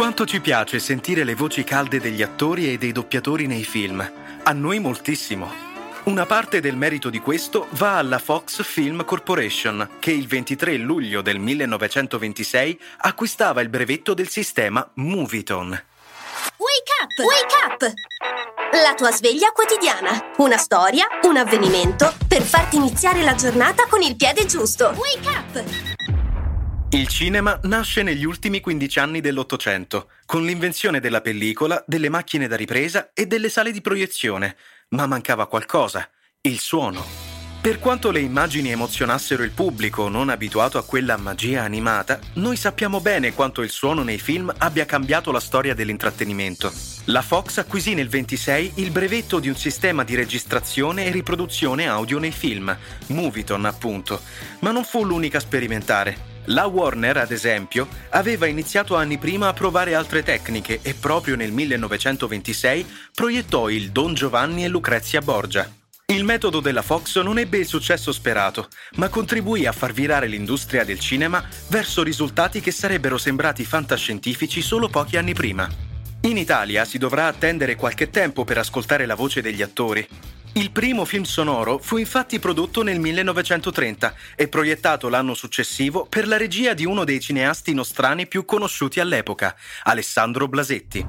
Quanto ci piace sentire le voci calde degli attori e dei doppiatori nei film. A noi moltissimo. Una parte del merito di questo va alla Fox Film Corporation, che il 23 luglio del 1926 acquistava il brevetto del sistema Moviton. Wake up! Wake up! La tua sveglia quotidiana. Una storia, un avvenimento per farti iniziare la giornata con il piede giusto. Wake up! Il cinema nasce negli ultimi 15 anni dell'Ottocento, con l'invenzione della pellicola, delle macchine da ripresa e delle sale di proiezione, ma mancava qualcosa, il suono. Per quanto le immagini emozionassero il pubblico non abituato a quella magia animata, noi sappiamo bene quanto il suono nei film abbia cambiato la storia dell'intrattenimento. La Fox acquisì nel 26 il brevetto di un sistema di registrazione e riproduzione audio nei film, Moviton appunto, ma non fu l'unica a sperimentare. La Warner, ad esempio, aveva iniziato anni prima a provare altre tecniche e proprio nel 1926 proiettò il Don Giovanni e Lucrezia Borgia. Il metodo della Fox non ebbe il successo sperato, ma contribuì a far virare l'industria del cinema verso risultati che sarebbero sembrati fantascientifici solo pochi anni prima. In Italia si dovrà attendere qualche tempo per ascoltare la voce degli attori. Il primo film sonoro fu infatti prodotto nel 1930 e proiettato l'anno successivo per la regia di uno dei cineasti nostrani più conosciuti all'epoca, Alessandro Blasetti.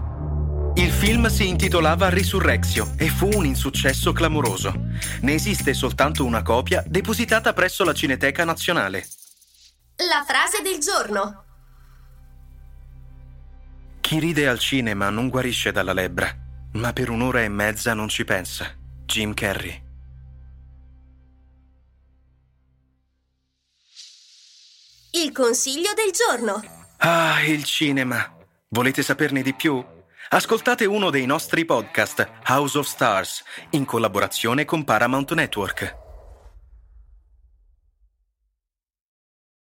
Il film si intitolava Risurrexio e fu un insuccesso clamoroso. Ne esiste soltanto una copia depositata presso la Cineteca Nazionale. La frase del giorno. Chi ride al cinema non guarisce dalla lebbra, ma per un'ora e mezza non ci pensa. Jim Carrey. Il consiglio del giorno. Ah, il cinema. Volete saperne di più? Ascoltate uno dei nostri podcast, House of Stars, in collaborazione con Paramount Network.